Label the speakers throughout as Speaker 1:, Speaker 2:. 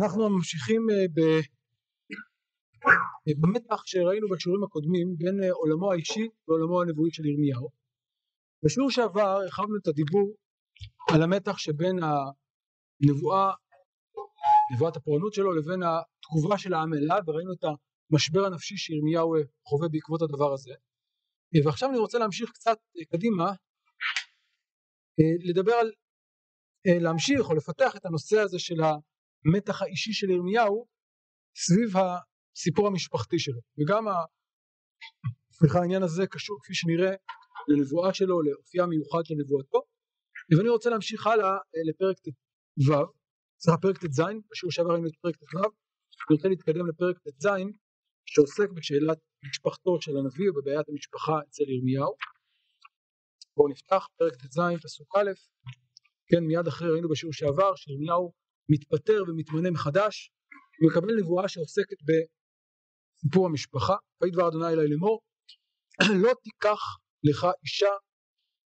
Speaker 1: אנחנו ממשיכים אה, אה, במתח שראינו בשיעורים הקודמים בין אה, עולמו האישי ועולמו הנבואי של ירמיהו. בשיעור שעבר הרחבנו את הדיבור על המתח שבין הנבואה, נבואת הפורענות שלו לבין התגובה של העם אליו וראינו את המשבר הנפשי שירמיהו חווה בעקבות הדבר הזה. ועכשיו אני רוצה להמשיך קצת קדימה לדבר על להמשיך או לפתח את הנושא הזה של המתח האישי של ירמיהו סביב הסיפור המשפחתי שלו. וגם. סליחה העניין הזה קשור כפי שנראה לנבואה שלו לאופייה המיוחד של נבואתו. ואני רוצה להמשיך הלאה אה, לפרק ט"ו סליחה פרק ט"ז בשיעור שעבר היינו את פרק ט"ו אני רוצה להתקדם לפרק ט"ז שעוסק בשאלת משפחתו של הנביא ובבעיית המשפחה אצל ירמיהו. בואו נפתח פרק ט"ז פסוק א' כן מיד אחרי ראינו בשיעור שעבר שירמיהו מתפטר ומתמנה מחדש מקבל נבואה שעוסקת בסיפור המשפחה ויהי דבר אדוני אלי לאמור לא תיקח לך אישה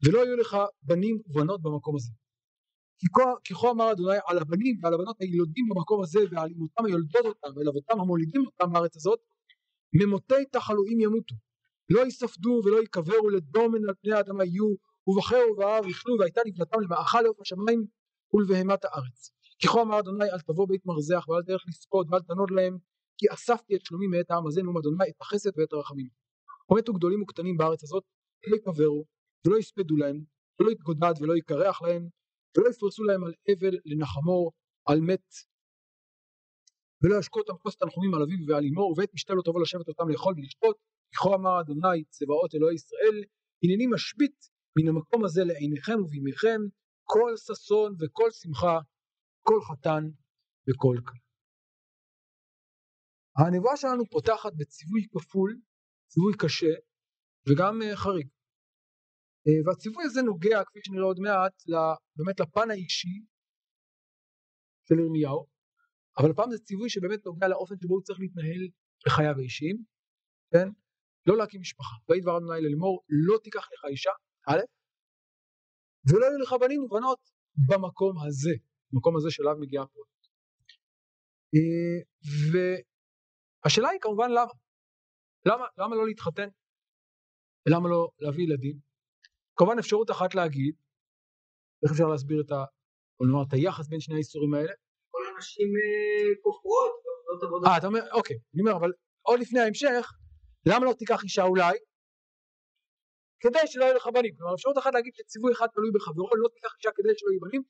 Speaker 1: ולא יהיו לך בנים ובנות במקום הזה. כי כה אמר אדוני על הבנים ועל הבנות הילודים במקום הזה ועל אמותם היולדות אותם ועל אבותם המולידים אותם בארץ הזאת ממותי תחלואים ימותו. לא ייספדו ולא ייקברו לדומן על פני האדמה יהיו ובחר ובאב יכלו והייתה נפלתם למאכל לעוף השמיים ולבהמת הארץ כי כה אמר אדוני אל תבוא בית מרזח ואל תלך לספוד ואל תנוד להם כי אספתי את שלומי מאת העם הזה נאום אדוני את החסד ואת הרחמים. ומתו גדולים וקטנים בארץ הזאת לא יקברו ולא יספדו להם ולא יתגודד ולא יקרח להם ולא יפרסו להם על אבל לנחמו על מת. ולא ישקו אותם כוס תנחומים על אביו ועל אמו ובית משתה לא תבוא לשבת אותם לאכול ולשתות כי כה אמר אדוני צבאות אלוהי ישראל הנני משבית מן המקום הזה לעיניכם ובימיכם כל ששון וכל שמחה כל חתן וכל כלה. הנבואה שלנו פותחת בציווי כפול, ציווי קשה וגם uh, חריג. Uh, והציווי הזה נוגע כפי שנראה עוד מעט באמת לפן האישי של ירמיהו אבל הפעם זה ציווי שבאמת נוגע לאופן שבו הוא צריך להתנהל בחייו האישיים, כן? לא להקים משפחה. ויהי דבר אדוני לאמור לא תיקח לך אישה, א', ולא יהיו לך בנים ובנות במקום הזה. במקום הזה שאליו מגיעה הפרויקט. אה, והשאלה היא כמובן למה? למה, למה לא להתחתן? ולמה לא להביא ילדים? כמובן אפשרות אחת להגיד, איך אפשר להסביר את, ה, נאמר, את היחס בין שני האיסורים האלה?
Speaker 2: כל הנשים אה, כופרות,
Speaker 1: אה, אתה אומר, אוקיי, אני אומר, אבל עוד לפני ההמשך, למה לא תיקח אישה אולי? כדי שלא יהיו לך בנים. כלומר, אפשרות אחת להגיד שציווי אחד תלוי בחברו, לא תיקח אישה כדי שלא יהיו בנים,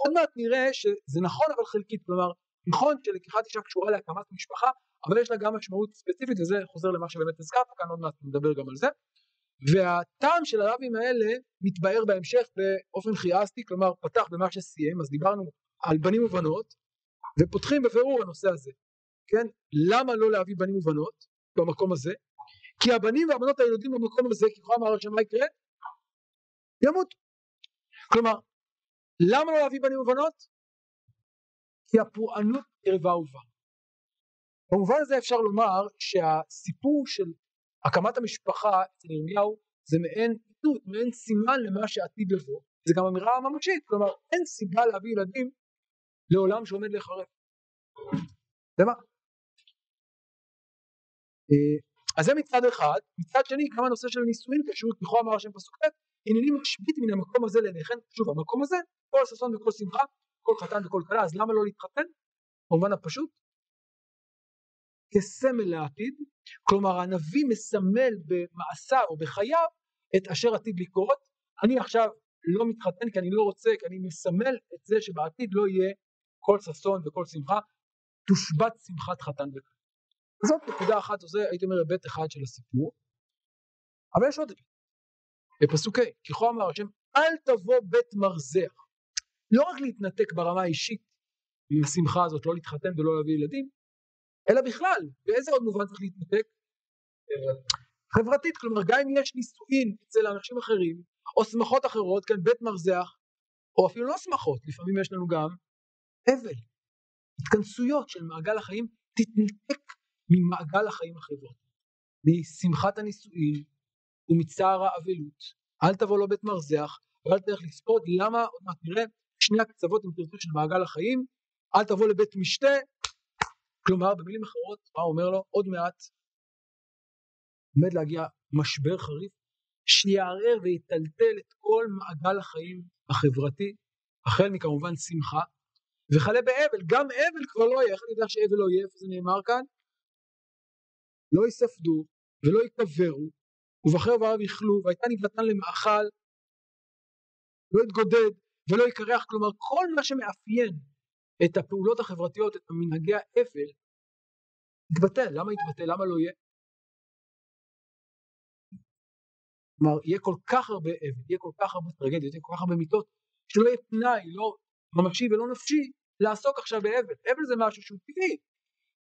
Speaker 1: עוד מעט נראה שזה נכון אבל חלקית, כלומר נכון שלקיחת אישה קשורה להקמת משפחה אבל יש לה גם משמעות ספציפית וזה חוזר למה שבאמת הזכרת כאן עוד מעט נדבר גם על זה. והטעם של הרבים האלה מתבהר בהמשך באופן חיאסטי כלומר פתח במה שסיים אז דיברנו על בנים ובנות ופותחים בבירור הנושא הזה. כן? למה לא להביא בנים ובנות במקום הזה? כי הבנים והבנות הילדים במקום הזה כי כבר אמר השם מה יקרה? ימות כלומר למה לא להביא בנים ובנות? כי הפורענות קרבה ובאה. במובן הזה אפשר לומר שהסיפור של הקמת המשפחה אצל ירמיהו זה מעין עדות, מעין סימן למה שעתיד לבוא. זה גם אמירה ממשית, כלומר אין סיבה להביא ילדים לעולם שעומד להיחרב. למה? אה, אז זה מצד אחד, מצד שני גם הנושא של נישואין קשור, ככל אמר השם פסוק ט', הנני משבית מן המקום הזה לעיניכם, שוב המקום הזה כל ששון וכל שמחה, כל חתן וכל כלה, אז למה לא להתחתן? במובן הפשוט, כסמל לעתיד, כלומר הנביא מסמל במעשיו או בחייו את אשר עתיד לקרות, אני עכשיו לא מתחתן כי אני לא רוצה, כי אני מסמל את זה שבעתיד לא יהיה כל ששון וכל שמחה, תושבת שמחת חתן וכלה. זאת נקודה אחת, וזה הייתי אומר היבט אחד של הסיפור, אבל יש עוד היבט. בפסוק ה', ככה אמר השם, אל תבוא בית מרזח לא רק להתנתק ברמה האישית מהשמחה הזאת, לא להתחתן ולא להביא ילדים, אלא בכלל, באיזה עוד מובן צריך להתנתק? חברתית, כלומר גם אם יש נישואין אצל אנשים אחרים, או שמחות אחרות, כן, בית מרזח, או אפילו לא שמחות, לפעמים יש לנו גם אבל, התכנסויות של מעגל החיים, תתנתק ממעגל החיים החברתי, משמחת הנישואין ומצער האבלות, אל תבוא לו בית מרזח ואל תלך לספוד, למה? עוד מעט נראה, שני הקצוות אם תרצו של מעגל החיים, אל תבוא לבית משתה. כלומר במילים אחרות מה אומר לו? עוד מעט עומד להגיע משבר חריף שיערער ויטלטל את כל מעגל החיים החברתי החל מכמובן שמחה וכלה באבל. גם אבל כבר לא יהיה איך אני יודע שאבל לא יהיה? איפה זה נאמר כאן? לא יספדו ולא יקברו ובחר ובערב יכלו והייתה נבלתן למאכל לא יתגודד ולא יקרח כלומר כל מה שמאפיין את הפעולות החברתיות את מנהגי האבל יתבטל. למה יתבטל? למה לא יהיה? כלומר יהיה כל כך הרבה אבל יהיה כל כך הרבה טרגדיות יהיה כל כך הרבה מיטות שלא יהיה פנאי לא ממשי ולא נפשי לעסוק עכשיו באבל. אבל זה משהו שהוא טבעי.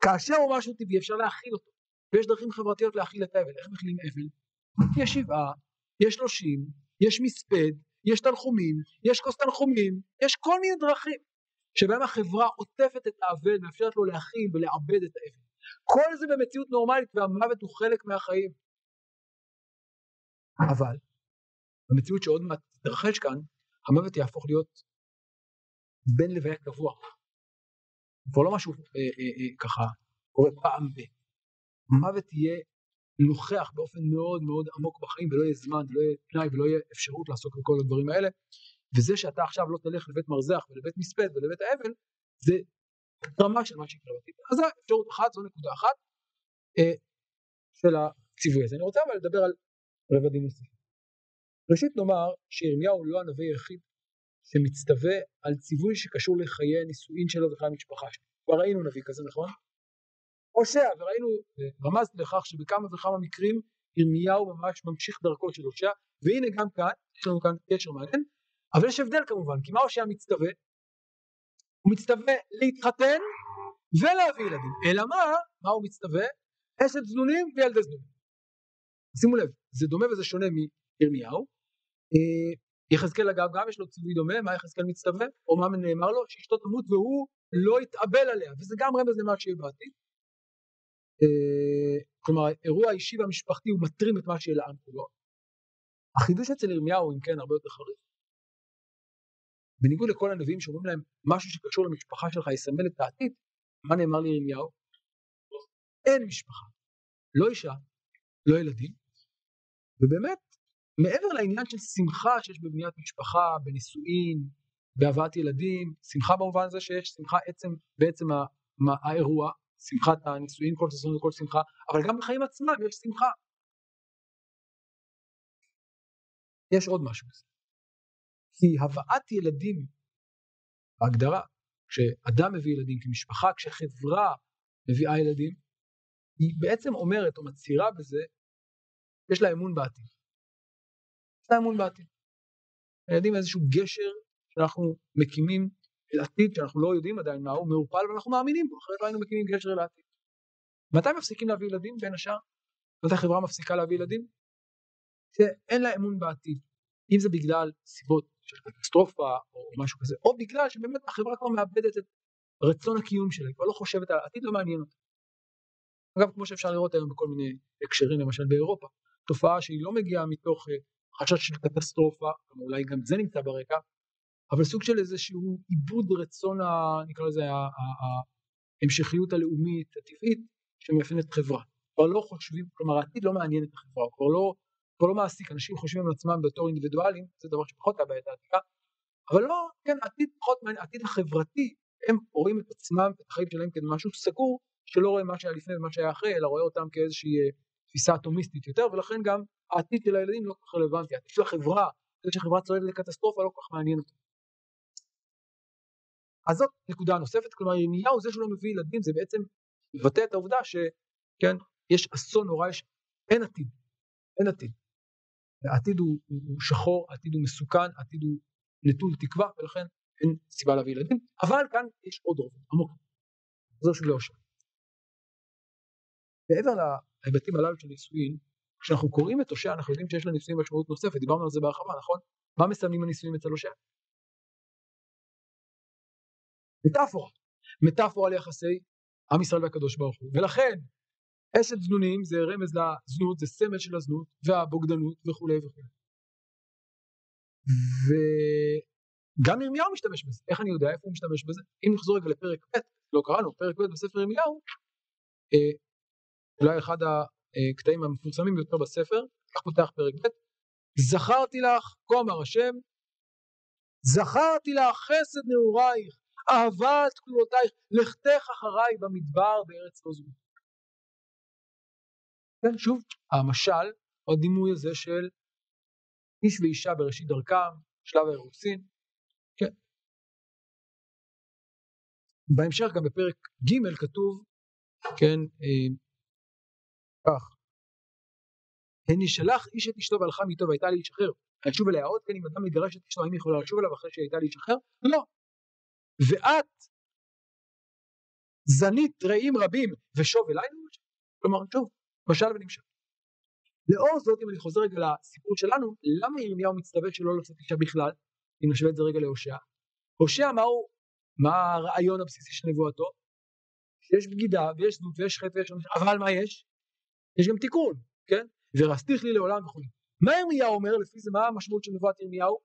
Speaker 1: כאשר הוא משהו טבעי אפשר להכיל אותו. ויש דרכים חברתיות להכיל את האבל. איך מכילים אבל יש שבעה, יש שלושים, יש מספד, יש תנחומים, יש כוס תנחומים, יש כל מיני דרכים שבהם החברה עוטפת את האבל ומאפשרת לו להכיל ולעבד את האבל. כל זה במציאות נורמלית והמוות הוא חלק מהחיים. אבל במציאות שעוד מעט תתרחש כאן, המוות יהפוך להיות בן לוויה קבוע. כבר לא משהו אה, אה, אה, ככה קורה פעם ב... המוות יהיה נוכח באופן מאוד מאוד עמוק בחיים ולא יהיה זמן ולא יהיה פנאי ולא יהיה אפשרות לעסוק בכל הדברים האלה. וזה שאתה עכשיו לא תלך לבית מרזח ולבית מספד ולבית האבל זה רמה של מה שיקרה בעתיד. אז זו אפשרות אחת זו נקודה אחת אה, של הציווי הזה. אני רוצה אבל לדבר על רבדים נוספים ראשית נאמר שירמיהו לא הנביא היחיד שמצטווה על ציווי שקשור לחיי הנישואין שלו וחיי המשפחה שלו. כבר ראינו נביא כזה נכון? הושע, וראינו, רמזתי לכך שבכמה וכמה מקרים ירמיהו ממש ממשיך דרכו של הושע, והנה גם כאן, יש לנו כאן קשר מעניין, אבל יש הבדל כמובן, כי מה הושע מצטווה? הוא מצטווה להתחתן ולהביא ילדים, אלא מה? מה הוא מצטווה? אשת זנונים וילדי זנונים. שימו לב, זה דומה וזה שונה מירמיהו. אה, יחזקאל אגב גם יש לו ציווי דומה, מה יחזקאל מצטווה? או מה נאמר לו? שאשתו תמות והוא לא יתאבל עליה, וזה גם רמז למה. אה, כלומר האירוע האישי והמשפחתי הוא מטרים את מה שיהיה לעם כולו. החידוש אצל ירמיהו אם כן הרבה יותר חריף. בניגוד לכל הנביאים שאומרים להם משהו שקשור למשפחה שלך יסמל את העתיד, מה נאמר לירמיהו? אין משפחה, לא אישה, לא ילדים, ובאמת מעבר לעניין של שמחה שיש בבניית משפחה, בנישואין, בהבאת ילדים, שמחה במובן הזה שיש שמחה עצם, בעצם האירוע, שמחת הנישואין, כל ששון וכל שמחה, אבל גם בחיים עצמם יש שמחה. יש עוד משהו. כי הבאת ילדים, בהגדרה, כשאדם מביא ילדים כמשפחה, כשחברה מביאה ילדים, היא בעצם אומרת או מצהירה בזה, יש לה אמון בעתיד. יש לה אמון בעתיד. הילדים איזשהו גשר שאנחנו מקימים עתיד שאנחנו לא יודעים עדיין מהו, מעורפל ואנחנו מאמינים בו, אחרת לא היינו מקימים גשר אל העתיד. מתי מפסיקים להביא ילדים בין השאר? מתי החברה מפסיקה להביא ילדים? שאין לה אמון בעתיד. אם זה בגלל סיבות של קטסטרופה או משהו כזה, או בגלל שבאמת החברה כבר מאבדת את רצון הקיום שלה, היא כבר לא חושבת על העתיד, לא מעניין אותה. אגב, כמו שאפשר לראות היום בכל מיני הקשרים, למשל באירופה, תופעה שהיא לא מגיעה מתוך אה, חשש של קטסטרופה, אולי גם זה נמצא ברקע, אבל סוג של איזשהו עיבוד רצון, ה, נקרא לזה, ההמשכיות הלאומית הטבעית שמאפיינת חברה. כבר לא חושבים, כלומר העתיד לא מעניין את החברה, הוא כבר לא, כבר לא מעסיק, אנשים חושבים על עצמם בתור אינדיבידואלים, זה דבר שפחות היה בעיית העתיקה, אבל לא, כן, עתיד פחות מעניין, העתיד החברתי, הם רואים את עצמם, את החיים שלהם כמשהו סגור, שלא רואה מה שהיה לפני ומה שהיה אחרי, אלא רואה אותם כאיזושהי אה, תפיסה אטומיסטית יותר, ולכן גם העתיד של הילדים לא כל כך רלוונטי, העתיד של החברה, זה שהחברה צועדת לקטסטרופה לא כל כך מעניין אותם. אז זאת נקודה נוספת, כלומר ירמיהו זה שהוא לא מביא ילדים זה בעצם מבטא את העובדה שכן, יש אסון נורא, יש, אין עתיד, אין עתיד. העתיד הוא, הוא, שחור, העתיד הוא מסוכן, העתיד הוא נטול תקווה ולכן אין סיבה להביא ילדים, אבל כאן יש עוד רובד עמוק, זו של לאושר. מעבר להיבטים הללו של נישואין, כשאנחנו קוראים את הושע אנחנו יודעים שיש לנישואין משמעות נוספת, דיברנו על זה בהרחבה, נכון? מה מסמנים הנישואין אצל הושע? מטאפורה, מטאפורה ליחסי עם ישראל והקדוש ברוך הוא, ולכן אשת זנונים זה רמז לזנות, זה סמל של הזנות והבוגדנות וכולי וכולי. וגם ירמיהו משתמש בזה, איך אני יודע איפה הוא משתמש בזה? אם נחזור רגע לפרק ב', לא קראנו, פרק ב' בספר ירמיהו, אה, אולי אחד הקטעים המפורסמים ביותר בספר, כך פותח פרק ב', זכרתי לך, כה אמר השם, זכרתי לך חסד נעורייך, אהבת כלולותייך, לכתך אחריי במדבר בארץ לא זו. כן, שוב, המשל, או הדימוי הזה של איש ואישה בראשית דרכם, שלב האירוסין, כן. בהמשך גם בפרק ג' כתוב, כן, אה, כך, הן ישלח איש את אשתו והלכה מאיתו והייתה לי איש אחר, הישוב אליה עוד, כן, אם אדם מגרש את אשתו, האם היא יכולה לשוב אליו אחרי שהייתה לי איש אחר? לא. ואת זנית רעים רבים ושוב אליי, כלומר, שוב, משל ונמשל. לאור זאת, אם אני חוזר רגע לסיפור שלנו, למה ירמיהו מצטווה שלא לעשות אישה בכלל, אם נשווה את זה רגע להושע? הושע מהו, מה הרעיון הבסיסי של נבואתו? שיש בגידה ויש זנות ויש חטא ויש אבל מה יש? יש גם תיקון, כן? ורסתיך לי לעולם וכו'. מה ירמיהו אומר לפי זה, מה המשמעות של נבואת ירמיהו?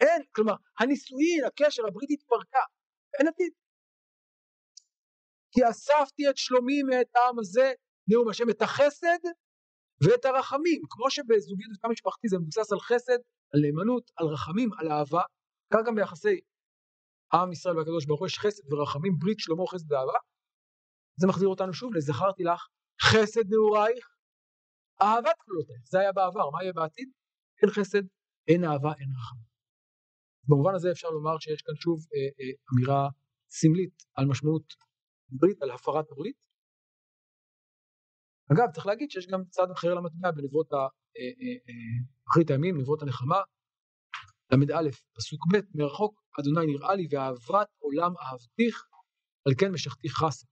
Speaker 1: אין, כלומר, הנישואין, הקשר, הברית התפרקה, אין עתיד. כי אספתי את שלומי מאת העם הזה, נאום השם, את החסד ואת הרחמים. כמו שבזוגיות ותא משפחתי זה מבוסס על חסד, על נאמנות, על רחמים, על אהבה, כך גם ביחסי עם ישראל והקדוש ברוך הוא יש חסד ורחמים, ברית שלמה חסד ואהבה. זה מחזיר אותנו שוב לזכרתי לך חסד נעורייך, אהבת כלולותייך. זה היה בעבר, מה יהיה בעתיד? אין חסד, אין אהבה, אין רחמים. במובן הזה אפשר לומר שיש כאן שוב אה, אה, אמירה סמלית על משמעות ברית, על הפרת הברית. אגב, צריך להגיד שיש גם צד אחר למטבע בנבואות אה, אה, אה, אחרית הימים, נבואות הנחמה, ל"א, פסוק ב', מרחוק אדוני נראה לי ואהבת עולם אהבתיך, על כן משכתי חסד.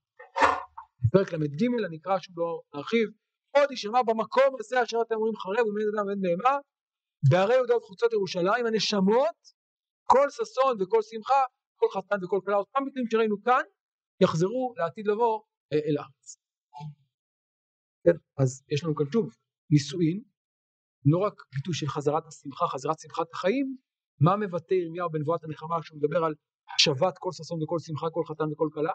Speaker 1: בפרק ל"ג אני אקרא שוב לא להרחיב, עוד יישמע במקום הזה אשר אתם אומרים חרב ומין אדם ואין בהמה, בערי יהודה ובחוצות ירושלים הנשמות, כל ששון וכל שמחה, כל חתן וכל כלה, אותם מקרים שראינו כאן, יחזרו לעתיד לבוא אל הארץ. כן, אז יש לנו כאן שוב נישואין, לא רק ביטוי של חזרת השמחה, חזרת שמחת החיים, מה מבטא ירמיהו בנבואת הנחמה כשהוא מדבר על השבת כל ששון וכל שמחה, כל חתן וכל כלה?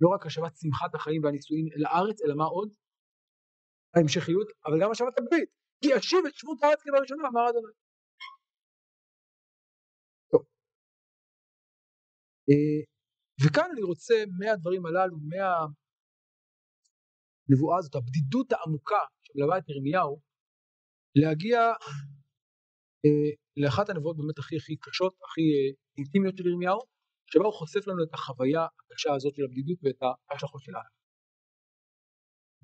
Speaker 1: לא רק השבת שמחת החיים והנישואין אל הארץ, אלא מה עוד? ההמשכיות, אבל גם השבת הברית. כי אשיב את שבות הארץ כבראשונה, אמר אדוני. וכאן אני רוצה מהדברים הללו, מהנבואה הזאת, הבדידות העמוקה שמלווה את ירמיהו, להגיע אה, לאחת הנבואות באמת הכי הכי קשות, הכי אה, אינטימיות של ירמיהו, שבה הוא חושף לנו את החוויה הקשה הזאת של הבדידות ואת ההשלכות שלה.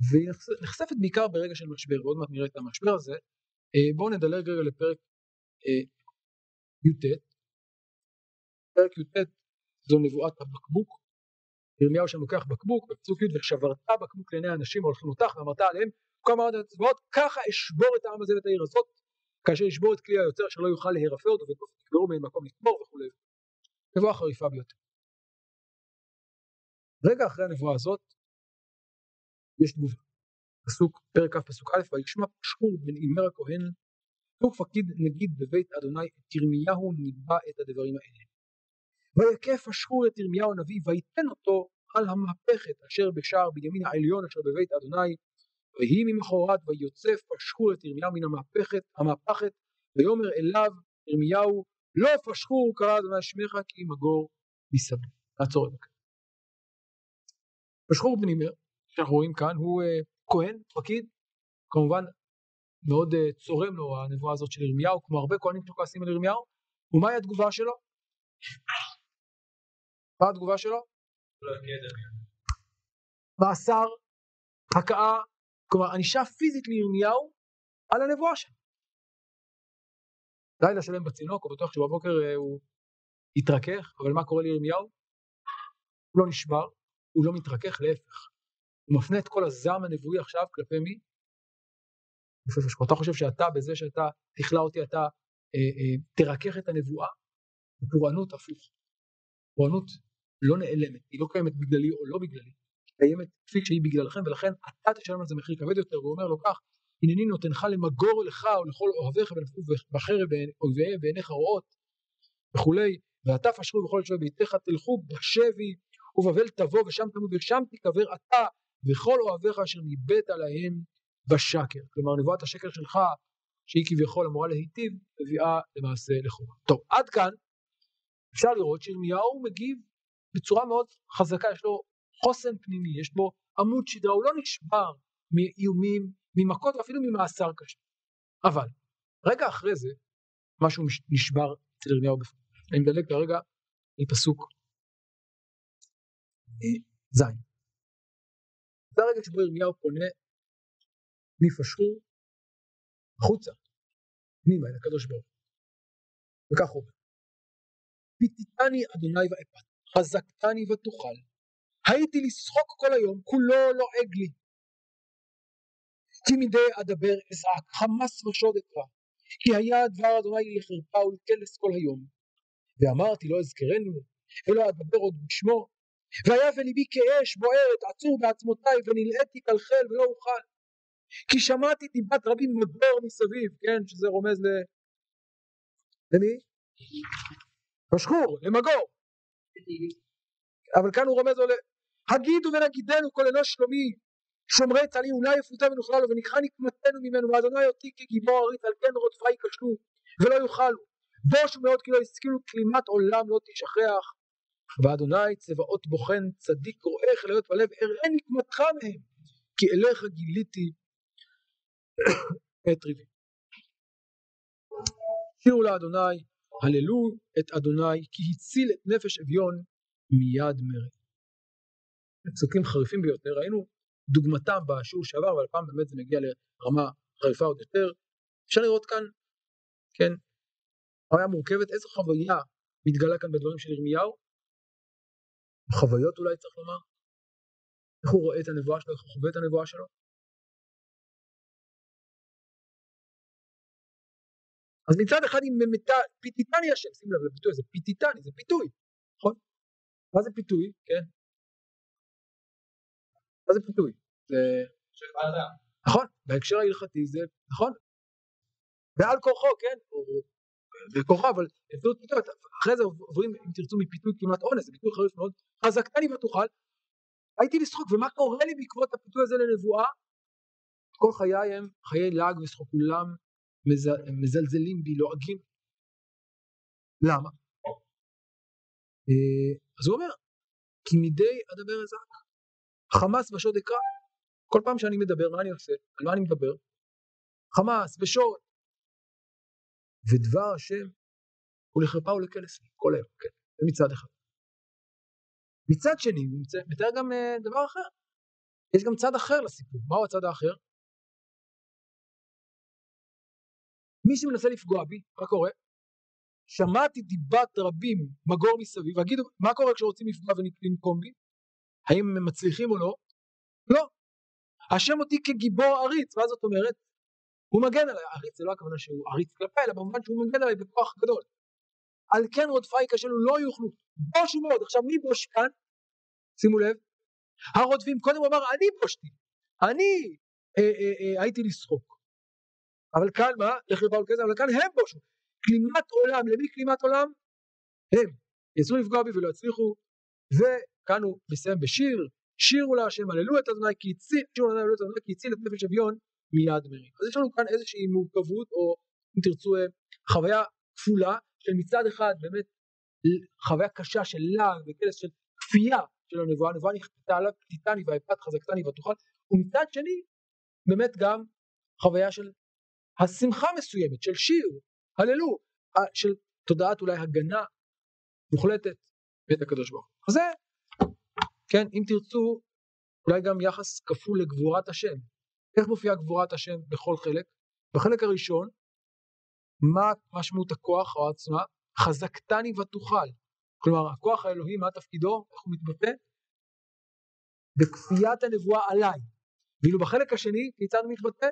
Speaker 1: והיא נחשפת בעיקר ברגע של משבר, ועוד מעט נראה את המשבר הזה. אה, בואו נדלג רגע לפרק אה, י"ט. פרק י"ט זו נבואת הבקבוק. ירמיהו שם לוקח בקבוק בפסוק י' ושברת בקבוק לעיני האנשים ההולכים אותך ואמרת עליהם כה אמרת הצבאות ככה אשבור את העם הזה ואת העיר הזאת כאשר ישבור את כלי היוצר אשר לא יוכל להירפא אותו ותקברו מן מקום לתמור וכולי נבואה חריפה ביותר. רגע אחרי הנבואה הזאת יש תגובה. פסוק, פרק כ' פסוק א', וישמע פשחור בן אימר הכהן, הוא פקיד נגיד בבית אדוני את ירמיהו ניבא את הדברים האלה. ויקף פשחור את ירמיהו הנביא ויתן אותו על המהפכת אשר בשער בנימין העליון אשר בבית אדוני ויהי ממחרת ויוצף פשחור את ירמיהו מן המהפכת, המהפכת ויאמר אליו ירמיהו לא פשחור קרא אדוני שמך כי מגור מסביב. לעצור את זה. פשחור בן אימר שאנחנו רואים כאן הוא uh, כהן, פקיד, כמובן מאוד uh, צורם לו הנבואה הזאת של ירמיהו, כמו הרבה כהנים שכועסים על ירמיהו, ומהי התגובה שלו? מה התגובה שלו? מאסר, הכאה, כלומר ענישה פיזית לירמיהו על הנבואה שלו. לילה שלם בצינוק, הוא בטוח שבבוקר uh, הוא יתרכך, אבל מה קורה לירמיהו? הוא לא נשבר, הוא לא מתרכך, להפך. הוא מפנה את כל הזעם הנבואי עכשיו כלפי מי? אתה חושב שאתה בזה שאתה תכלא אותי אתה אה, אה, תרכך את הנבואה? פורענות הפוך. פורענות לא נעלמת, היא לא קיימת בגללי או לא בגללי, היא קיימת כפי שהיא בגללכם ולכן אתה תשלם על זה מחיר כבד יותר והוא אומר לו כך הנני נותנך למגור לך ולכל אוהביך ונפקו בחרב אויביהם בעיניך רואות וכולי ואתה פשחו בכל שבט ביתך תלכו בשבי ובבל תבוא ושם תמות ושם תיקבר אתה וכל אוהביך אשר ניבאת להם בשקר. כלומר נבואת השקר שלך שהיא כביכול אמורה להיטיב מביאה למעשה לחובה. טוב עד כאן אפשר לראות שירמיהו מגיב בצורה מאוד חזקה יש לו חוסן פנימי יש בו עמוד שדרה הוא לא נשבר מאיומים ממכות ואפילו ממאסר קשה אבל רגע אחרי זה משהו נשבר אצל ירמיהו בפנים. אני מדלג כרגע לפסוק ז'. זה הרגע שבו ירמיהו פונה מפשחור החוצה, פנימה אל הקדוש ברוך הוא. וכך הוא אומר: פיתיתני אדוני ואפת, חזקתני ותוכל, הייתי לשחוק כל היום, כולו לועג לי. כי מדי אדבר אזעק, חמס ושוד אקרא, כי היה דבר אדוני לחרפה ולקלס כל היום. ואמרתי לא אזכרנו, אלא אדבר עוד בשמו, והיה וליבי כאש בוערת עצור בעצמותיי ונלאיתי כלכל ולא אוכל כי שמעתי דיבת רבים מדור מסביב כן שזה רומז ל... למי? משחור למגור אבל כאן הוא רומז לו. הגידו ונגידנו כל אנוש שלומי שומרי צלים אולי יפותה ונאכלה לו ונקחה נקמתנו ממנו ואדוני אותי כגיבור אריץ על כן רודפה ייכשלו ולא יאכלו בושו מאוד כי לא השכילו כלימת עולם לא תשכח ואדוני צבאות בוחן צדיק רואך להיות בלב אראה נקמתך מהם כי אליך גיליתי את ריבי. שירו לאדוני הללו את אדוני כי הציל את נפש אביון מיד מרד. פסוקים חריפים ביותר ראינו דוגמתם בשיעור שעבר אבל הפעם באמת זה מגיע לרמה חריפה עוד יותר. אפשר לראות כאן כן חוויה מורכבת איזו חוויה מתגלה כאן בדברים של ירמיהו? חוויות אולי צריך לומר? איך הוא רואה את הנבואה שלו איך הוא חווה את הנבואה שלו אז מצד אחד היא ממתה, פיתיתני השם, שים לב לביטוי הזה, פיתיתני, זה פיתוי, נכון? מה זה פיתוי, כן? מה זה פיתוי? זה... נכון, בהקשר ההלכתי זה, נכון? ועל כורחו, כן? או בכורחו, אבל באמצעות פיתוי, אחרי זה עוברים, אם תרצו, מפיתוי כמעט אונס, זה ביטוי חריף מאוד, חזקתני ותוכל, הייתי לשחוק, ומה קורה לי בעקבות הפיתוי הזה לנבואה? כל חיי הם חיי לעג ושחוק, כולם מזלזלים בי, לועגים. למה? אה, אז הוא אומר, כי מדי אדבר אזעק. חמאס ושוד אקרא. כל פעם שאני מדבר, מה אני עושה? על מה אני מדבר? חמאס ושוד. ודבר השם הוא לחרפה ולקלס כל היום, כן, זה מצד אחד. מצד שני, הוא מתאר גם אה, דבר אחר. יש גם צד אחר לסיפור. מהו הצד האחר? מי שמנסה לפגוע בי, מה קורה? שמעתי דיבת רבים מגור מסביב, וגידו, מה קורה כשרוצים לפגוע ולנקום בי? האם הם מצליחים או לא? לא. השם אותי כגיבור עריץ, מה זאת אומרת? הוא מגן עליי, עריץ זה לא הכוונה שהוא עריץ כלפי, אלא במובן שהוא מגן עליי בכוח גדול. על כן רודפיי כשלו לא יוכלו, בושו מאוד, עכשיו מי בוש כאן? שימו לב, הרודפים, קודם הוא אמר אני בושתי, אני אה, אה, אה, הייתי לשחוק, אבל כאן מה? לך לבעל כסף, אבל כאן הם בושו. כלימת עולם, למי כלימת עולם? הם. יצאו לפגוע בי ולא יצליחו, וכאן הוא מסיים בשיר, שירו להשם, הללו את אדוני כי הציל, שירו להשם, הללו את אדוני כי הציל את נפש אביון מיד מרים. אז יש לנו כאן איזושהי מורכבות, או אם תרצו, אה, חוויה כפולה, של מצד אחד באמת חוויה קשה של לעג וכלס של כפייה של הנבואה, הנבואה נכפתה עליו, פתיתני והפת חזקתני ותוכל, ומצד שני באמת גם חוויה של השמחה מסוימת של שיר, הללו, של תודעת אולי הגנה מוחלטת בית הקדוש ברוך הוא. זה, כן, אם תרצו, אולי גם יחס כפול לגבורת השם. איך מופיעה גבורת השם בכל חלק? בחלק הראשון, מה משמעות הכוח או העצמה? חזקתני ותוכל. כלומר, הכוח האלוהי, מה תפקידו? איך הוא מתבטא? בכפיית הנבואה עליי. ואילו בחלק השני, כיצד הוא מתבטא?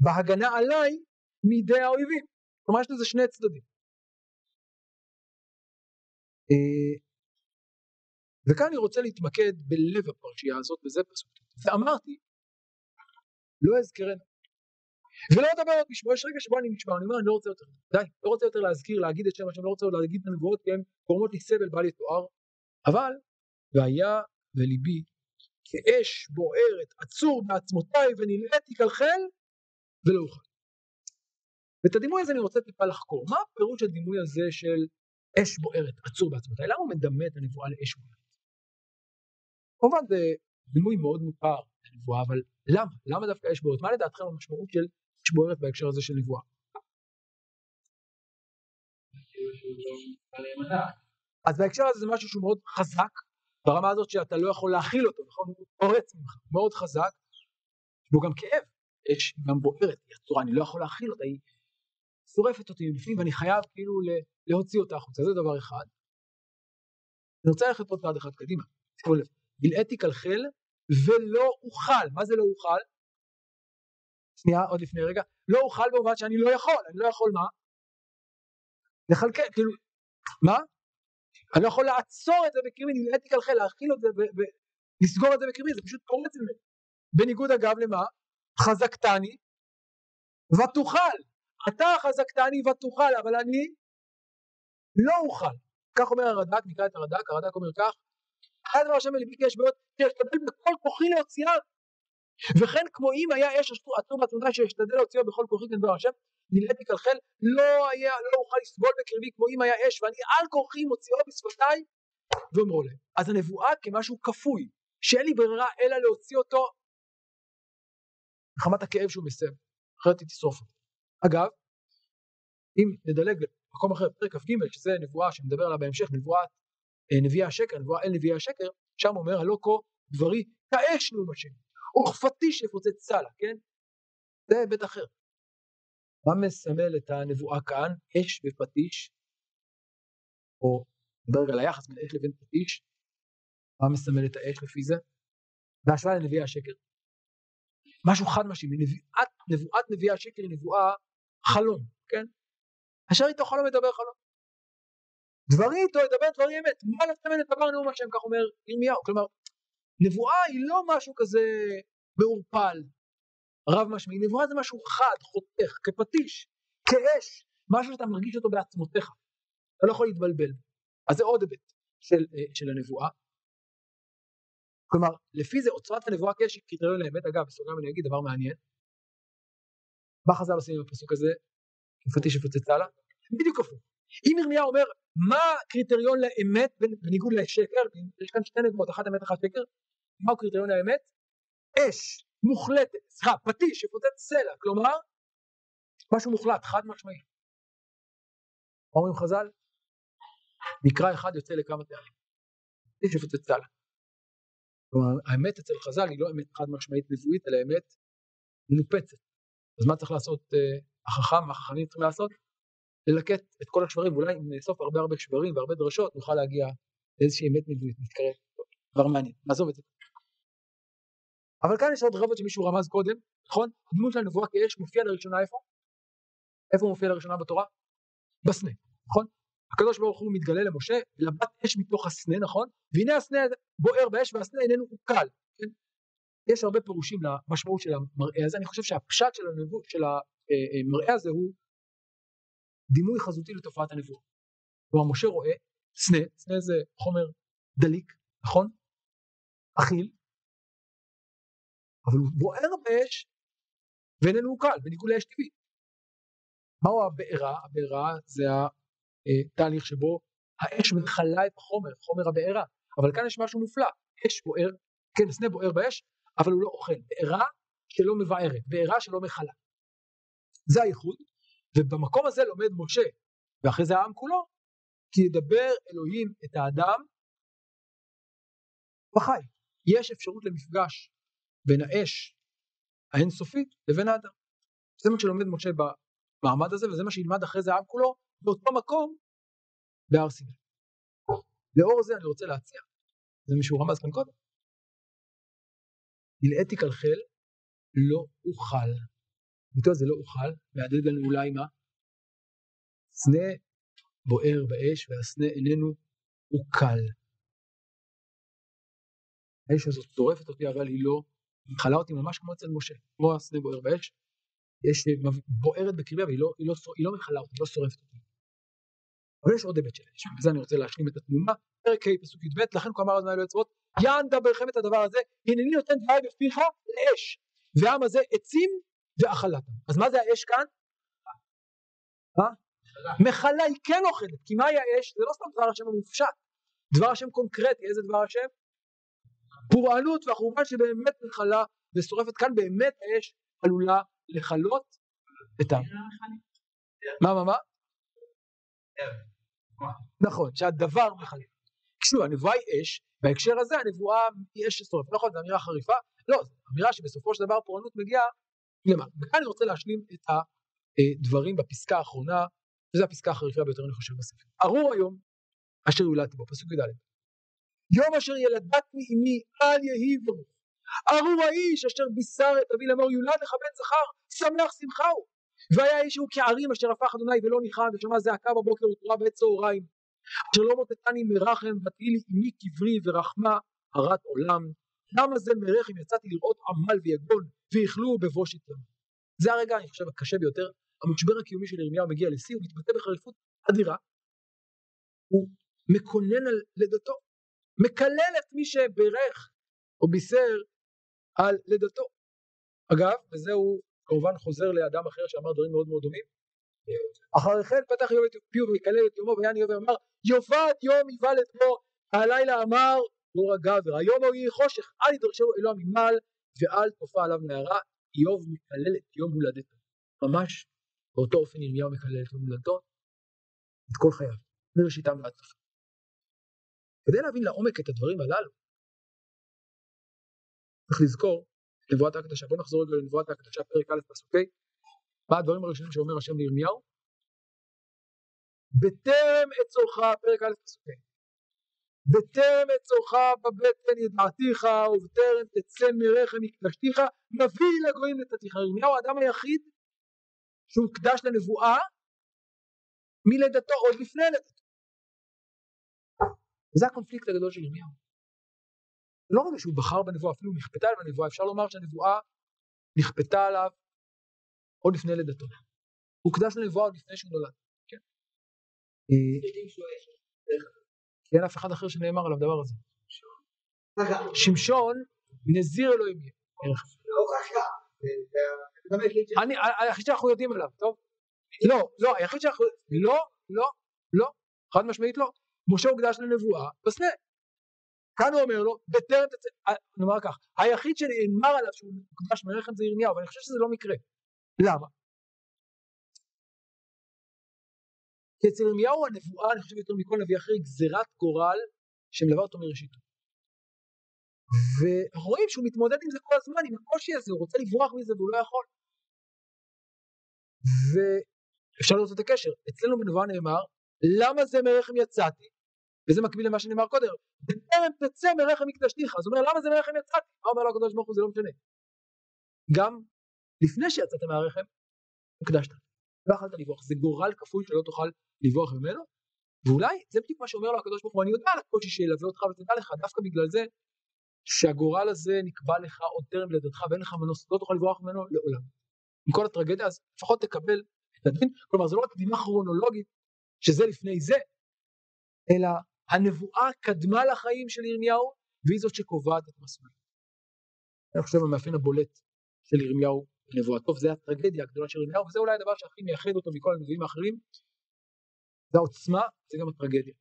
Speaker 1: בהגנה עליי מידי האויבים. כלומר יש לזה שני צדדים. אה, וכאן אני רוצה להתמקד בלב הפרשייה הזאת וזה פסוק ואמרתי לא אזכרנו ולא אדבר עוד בשמו, יש רגע שבו אני נשמע, אני אומר אני לא רוצה יותר, די, לא רוצה יותר להזכיר, להגיד את שם השם, לא רוצה להגיד את הנבואות כי הן גורמות לי סבל בל יתואר, אבל והיה וליבי כאש בוערת עצור בעצמותיי ונלאיתי כלכל ולא אוכל. ואת הדימוי הזה אני רוצה טיפה לחקור, מה הפירוש הדימוי הזה של אש בוערת עצור בעצמותיי, למה הוא מדמה את הנבואה לאש בוערת? כמובן זה דימוי מאוד מוכר לנבואה, אבל למה? למה דווקא אש בוערת? מה לדעתכם המשמעות של אש בוערת בהקשר הזה של נבואה? אז בהקשר הזה זה משהו שהוא מאוד חזק, ברמה הזאת שאתה לא יכול להכיל אותו, נכון? הוא פורץ ממך, מאוד חזק, והוא גם כאב, אש גם בוערת, היא עצורה, אני לא יכול להכיל אותה, היא שורפת אותי מבפנים ואני חייב כאילו להוציא אותה החוצה, זה דבר אחד. אני רוצה ללכת עוד צעד אחד קדימה, שימו לב, כלכל ולא אוכל, מה זה לא אוכל? שנייה, עוד לפני רגע, לא אוכל במובן שאני לא יכול, אני לא יכול מה? לכלכל, כאילו, מה? אני לא יכול לעצור את זה בקרבי, נלאיתי כלכל, להכיל את זה ולסגור את זה בקרבי, זה פשוט קורץ ממני. בניגוד אגב למה? חזקתני ותוכל. אתה חזקתני ותוכל, אבל אני לא אוכל. כך אומר הרד"ק, נקרא את הרד"ק, הרד"ק אומר כך, אחד דבר השם כי יש בעיות שאשתדל בכל כוחי להוציאה וכן כמו אם היה אש עצור בעצמותי שאשתדל להוציאה בכל כוחי כדבר השם נלאיתי כלכל לא היה לא אוכל לסבול בקרבי כמו אם היה אש ואני על כוחי מוציאו בשפתיי ואומרו להם אז הנבואה כמשהו כפוי שאין לי ברירה אלא להוציא אותו מחמת הכאב שהוא מסב אחרת היא תשרוף אותו אגב אם נדלג למקום אחר פרק כ"ג שזה נבואה שנדבר עליה בהמשך נבואת נביאי השקר, נבואה אל נביאי השקר, שם אומר הלא כה דברי כאש נאום השם, וכפתי שיפוצץ סלע, כן? זה היבט אחר. מה מסמל את הנבואה כאן? אש ופטיש, או נדבר על היחס בין אש לבין פטיש, מה מסמל את האש לפי זה? בהשוואה לנביאי השקר. משהו חד משמעי, נבואת, נבואת נביאי השקר היא נבואה חלום, כן? אשר איתו חלום מדבר חלום. דברי איתו ידבר דברי אמת, מה לסמן את דבר נאום השם, כך אומר ירמיהו, כלומר נבואה היא לא משהו כזה מעורפל, רב משמעי, נבואה זה משהו חד, חותך, כפטיש, כאש, משהו שאתה מרגיש אותו בעצמותיך, אתה לא יכול להתבלבל, אז זה עוד היבט של, אה, של הנבואה, כלומר לפי זה עוצרת הנבואה כאש היא קריטריון לאמת, אגב בסוגריים אני אגיד דבר מעניין, מה חז"ל עושים עם הפסוק הזה, כפטיש יפוצץ הלאה? בדיוק הפוך. אם ירמיה אומר מה הקריטריון לאמת בניגוד לשקר, יש כאן שתי נגמות, אחת אמת אחת שקר, מהו קריטריון לאמת? אש מוחלטת, סליחה, פטיש שפוצץ סלע, כלומר משהו מוחלט, חד משמעי. אומרים חז"ל? מקרא אחד יוצא לכמה תארים. פטיש שפוצץ סלע. כלומר האמת אצל חז"ל היא לא אמת חד משמעית נבואית, אלא אמת מנופצת. אז מה צריך לעשות uh, החכם, מה החכמים צריכים לעשות? ללקט את כל השברים, ואולי אם נאסוף הרבה הרבה שברים והרבה דרשות, נוכל להגיע לאיזושהי אמת נבואית, נתקרב. דבר מעניין, נעזוב את זה. אבל כאן יש עוד רבות שמישהו רמז קודם, נכון? הדמות של הנבואה כאש מופיע לראשונה איפה? איפה הוא מופיע לראשונה בתורה? בסנה, נכון? הקדוש ברוך הוא מתגלה למשה, לבט אש מתוך הסנה, נכון? והנה הסנה בוער באש והסנה איננו עוקל, כן? יש הרבה פירושים למשמעות של המראה הזה, אני חושב שהפשט של, הנבוא, של המראה הזה הוא דימוי חזותי לתופעת הנבואה. כלומר משה רואה סנה, סנה זה חומר דליק, נכון? אכיל, אבל הוא בוער באש ואיננו קל, בניגוד לאש טבעית. מהו הבעירה? הבעירה זה התהליך שבו האש מכלה את החומר, חומר הבעירה, אבל כאן יש משהו מופלא, אש בוער, כן, סנה בוער באש, אבל הוא לא אוכל, בעירה שלא מבערת, בעירה שלא מכלה. זה הייחוד, ובמקום הזה לומד משה, ואחרי זה העם כולו, כי ידבר אלוהים את האדם בחי. יש אפשרות למפגש בין האש האינסופית לבין האדם. זה מה שלומד משה במעמד הזה, וזה מה שילמד אחרי זה העם כולו, באותו מקום בהר סיני. לאור זה אני רוצה להציע, זה מישהו רמז כאן קודם, נלאיתי כלכל לא אוכל הביטוי הזה לא אוכל, מהדהד לנו אולי מה? סנה בוער באש והסנה איננו עוקל. האש הזאת צורפת אותי אבל היא לא, חלה אותי ממש כמו אצל משה, כמו הסנה בוער באש, יש בוערת בקרבי, אבל היא לא, היא לא, היא לא מכלה אותי, היא לא שורפת אותי. אבל יש עוד היבט של אש, ובזה אני רוצה להשלים את התמונה. פרק ה' פסוק י"ב, לכן כה אמר אדוני אלוהי צבאות, יען דברכם את הדבר הזה, הנני נותן דברי בפיך לאש, והעם הזה עצים ואכלתם. אז מה זה האש כאן? אה? מכלה היא כן אוכלת, כי מהי האש? זה לא סתם דבר השם המופשט, דבר השם קונקרטי, איזה דבר השם? פורענות והחורבן שבאמת מכלה ושורפת כאן באמת האש עלולה לכלות את העם. מה מה מה? נכון, שהדבר מכלה. שוב, הנבואה היא אש, בהקשר הזה הנבואה היא אש ששורפת. נכון, זו אמירה חריפה, לא, זו אמירה שבסופו של דבר פורענות מגיעה למעלה. וכאן אני רוצה להשלים את הדברים בפסקה האחרונה, וזו הפסקה החריפה ביותר אני חושב בספר. ארור היום אשר יולדתי בו, פסוק י"ד. יום אשר ילדתני אמי אל יהי ברוך. ארור האיש אשר בישר את אבי לאמור יולד לך בן זכר, שמח שמחה הוא. והיה האיש הוא כערים אשר הפך אדוני ולא ניחם ושמע זעקה בבוקר ותורה בעת צהריים. אשר לא מוטטני מרחם ותהי לי אמי קברי ורחמה הרת עולם. למה זה מרחם יצאתי לראות עמל ויגון ויכלו בבושת יום. זה הרגע אני חושב הקשה ביותר, המשבר הקיומי של ירמיהו מגיע לשיא, הוא מתבטא בחריפות אדירה. הוא מקונן על לידתו, מקלל את מי שברך או בישר על לידתו. אגב, וזה הוא כמובן חוזר לאדם אחר שאמר דברים מאוד מאוד דומים. אחרי כן פתח איוב את פיו ויקלל את יומו ויען איוב ואמר יאבד יום יבל את הלילה אמר אור הגבר היום הוא יהי חושך אל ידרשו אלוה ממעל ואל תופע עליו נערה איוב מקלל את יום הולדתו ממש באותו אופן ירמיהו מקלל את יום הולדתו את כל חייו מראשיתם ועד סופם כדי להבין לעומק את הדברים הללו צריך לזכור נבואת ההקדשה. בואו נחזור רגע לנבואת ההקדשה, פרק א' פסוק ה', מה הדברים הראשונים שאומר השם לירמיהו? בטרם אצורך, פרק א' פסוק ה', בטרם אצורך בבטן ידעתיך ובטרם תצא מרחם הקדשתיך נביא לגויים נתתיך. ירמיהו האדם היחיד שהוקדש לנבואה מלידתו עוד לפני לידתו. וזה הקונפליקט הגדול של ירמיהו. לא רק שהוא בחר בנבואה, אפילו נכפתה עליו הנבואה, אפשר לומר שהנבואה נכפתה עליו עוד לפני לידתו. הוא הוקדש לנבואה עוד לפני שהוא נולד. כן. כי אין אף אחד אחר שנאמר עליו דבר הזה. שמשון נזיר אלוהים יהיה. אני, היחיד שאנחנו יודעים עליו, טוב? לא, לא, היחיד שאנחנו, לא, לא, לא, חד משמעית לא. משה הוקדש לנבואה בסנה. כאן הוא אומר לו, בטרם תצא, נאמר כך, היחיד שנאמר עליו שהוא מוקדש מרחם זה ירמיהו, אבל אני חושב שזה לא מקרה. למה? כי אצל ירמיהו הנבואה, אני חושב יותר מכל נביא אחר, היא גזירת גורל שמלווה אותו מראשיתו. ואנחנו רואים שהוא מתמודד עם זה כל הזמן, עם הקושי הזה, הוא רוצה לברוח מזה והוא לא יכול. ואפשר לראות את הקשר, אצלנו בנבואה נאמר, למה זה מרחם יצאתי? וזה מקביל למה שנאמר קודם, בטרם תצא מרחם מקדשתיך, אז הוא אומר למה זה מרחם יצאתי? מה אומר לו הקדוש ברוך הוא? זה לא משנה. גם לפני שיצאת מהרחם, הקדשת, לא יכולת לברוח, זה גורל כפוי שלא תוכל לברוח ממנו, ואולי זה בדיוק מה שאומר לו הקדוש ברוך הוא, אני יודע על הקושי שילווה אותך ותדע לך, דווקא בגלל זה שהגורל הזה נקבע לך עוד טרם לידתך ואין לך מנוס, לא תוכל לברוח ממנו לעולם. עם כל הטרגדיה אז לפחות תקבל את הדין, כלומר זה לא רק קדימה כרונולוגית שזה לפני זה, אלא הנבואה קדמה לחיים של ירמיהו והיא זאת שקובעת את מסלולו. אני חושב המאפיין הבולט של ירמיהו בנבואתו וזה הטרגדיה הגדולה של ירמיהו וזה אולי הדבר שהכי מייחד אותו מכל הנביאים האחרים זה העוצמה זה גם הטרגדיה.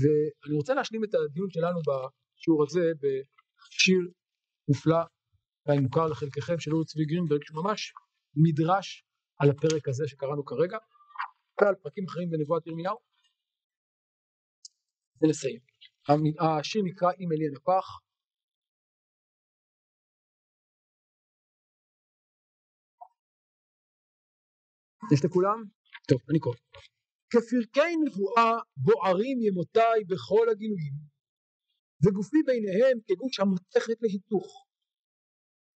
Speaker 1: ואני רוצה להשלים את הדיון שלנו בשיעור הזה בשיר מופלא אולי מוכר לחלקכם של אורי צבי גרינברג שממש מדרש על הפרק הזה שקראנו כרגע ועל פרקים אחרים בנבואת ירמיהו ונסיים. השיר נקרא אם אלי הנפח יש לכולם? טוב, אני קורא. כפרקי נבואה בוערים ימותיי בכל הגילויים וגופי ביניהם כגוש המותכת להיתוך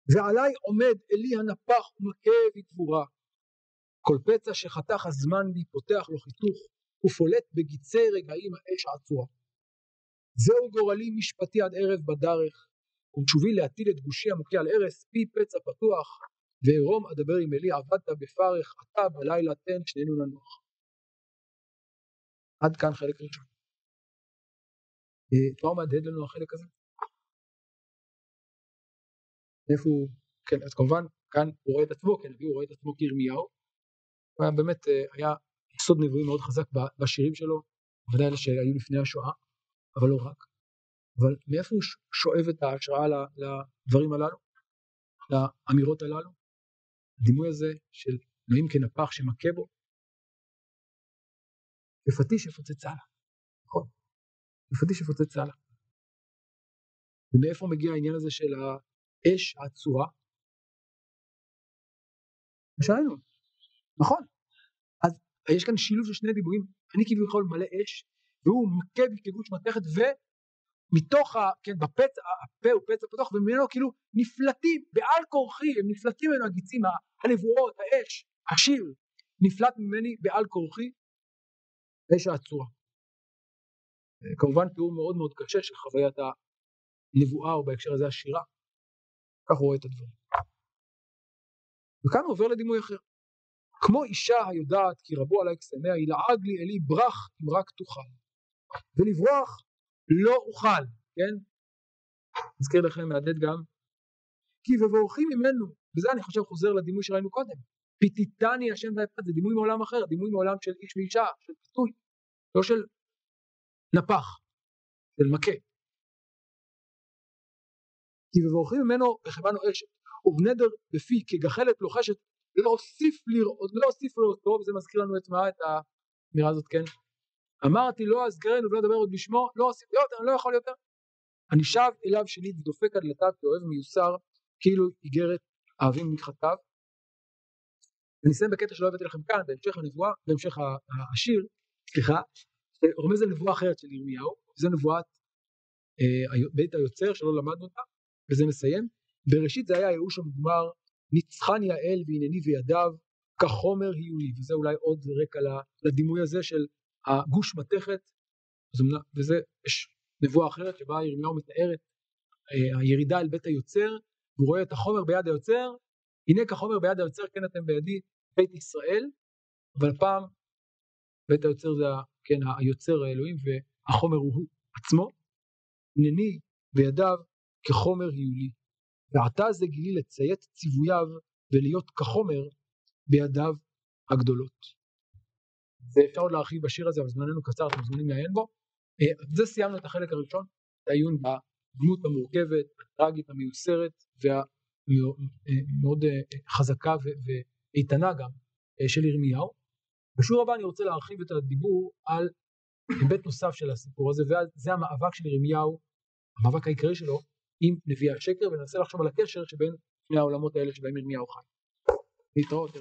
Speaker 1: ועליי עומד אלי הנפח ומכה בגבורה כל פצע שחתך הזמן בי פותח לו חיתוך ופולט בגיצי רגעים האש העצורה. זהו גורלי משפטי עד ערב בדרך ומשובי להטיל את גושי המוכה על ערש פי פצע פתוח וערום אדבר עם אלי עבדת בפרך אתה בלילה תן שנינו ננוח. עד כאן חלק ראשון. מה הוא מהדהד לנו החלק הזה? איפה הוא, כן אז כמובן כאן הוא רואה את עצמו, כן הוא רואה את עצמו כירמיהו, הוא היה באמת אה, היה יסוד נבואי מאוד חזק בשירים שלו, ודאי אלה שהיו לפני השואה, אבל לא רק. אבל מאיפה הוא שואב את ההשראה לדברים הללו, לאמירות הללו? הדימוי הזה של אלוהים כנפח שמכה בו, בפטיש יפוצצה לה, נכון, בפטיש יפוצצה לה. ומאיפה מגיע העניין הזה של האש העצורה? שאלנו, נכון. אז יש כאן שילוב של שני דיבורים, אני כביכול מלא אש, והוא מכה בי מתכת, ומתוך, ה, כן, בפצע, הפה הוא פצע פתוח, וממנו כאילו נפלטים, בעל כורחי, הם נפלטים ממנו הגיצים, הנבואות, האש, השיר, נפלט ממני בעל כורחי, אש העצורה. כמובן תיאור מאוד מאוד קשה של חוויית הנבואה, או בהקשר הזה השירה, כך הוא רואה את הדברים. וכאן הוא עובר לדימוי אחר. כמו אישה היודעת כי רבו עלי קסמיה, ילעג לי אלי ברח אם רק תוכל. ולברוח לא אוכל, כן? נזכיר לכם מהדהד גם. כי בבורחים ממנו, וזה אני חושב חוזר לדימוי שראינו קודם. פיתיתני השם ואפת, זה דימוי מעולם אחר, דימוי מעולם של איש ואישה, של פיתוי, לא של נפח, של מכה. כי בבורחים ממנו החבנו אשת, ובנדר בפי כגחלת לוחשת להוסיף לראות, להוסיף לאותו, וזה מזכיר לנו את מה? את האמירה הזאת, כן? אמרתי לא אזכרנו ולא אדבר עוד בשמו, לא אוסיף יותר, אני לא יכול יותר. אני שב אליו שנית ודופק עד דלתיו כאוהב מיוסר, כאילו איגרת אהבים מתחתיו. אני אסיים בקטע שלא הבאתי לכם כאן, בהמשך הנבואה, בהמשך השיר, סליחה, רומז על נבואה אחרת של ירמיהו, זו נבואת אה, בית היוצר שלא למדנו אותה, וזה מסיים. בראשית זה היה הייאוש המוגמר, ניצחני האל והנני וידיו, כחומר היו לי, וזה אולי עוד רקע לדימוי הזה של הגוש מתכת, וזה, יש נבואה אחרת שבה ירמיהו מתאר את אה, הירידה אל בית היוצר, הוא רואה את החומר ביד היוצר, הנה כחומר ביד היוצר כן אתם בידי בית ישראל, אבל פעם בית היוצר זה כן, היוצר האלוהים והחומר הוא הוא עצמו, הנני בידיו כחומר היולי. ועתה זה גילי לציית ציווייו ולהיות כחומר בידיו הגדולות. זה אפשר עוד להרחיב בשיר הזה, אבל זמננו קצר, אתם מוזמנים לעיין בו. אה, סיימנו את החלק הראשון, את העיון בדמות המורכבת, הטראגית, המיוסרת והמאוד אה, חזקה ואיתנה גם אה, של ירמיהו. בשיעור הבא אני רוצה להרחיב את הדיבור על היבט נוסף של הסיפור הזה, וזה המאבק של ירמיהו, המאבק העיקרי שלו, עם נביאי השקר וננסה לחשוב על הקשר שבין שני העולמות האלה שבהם ירמיהו חי. להתראות.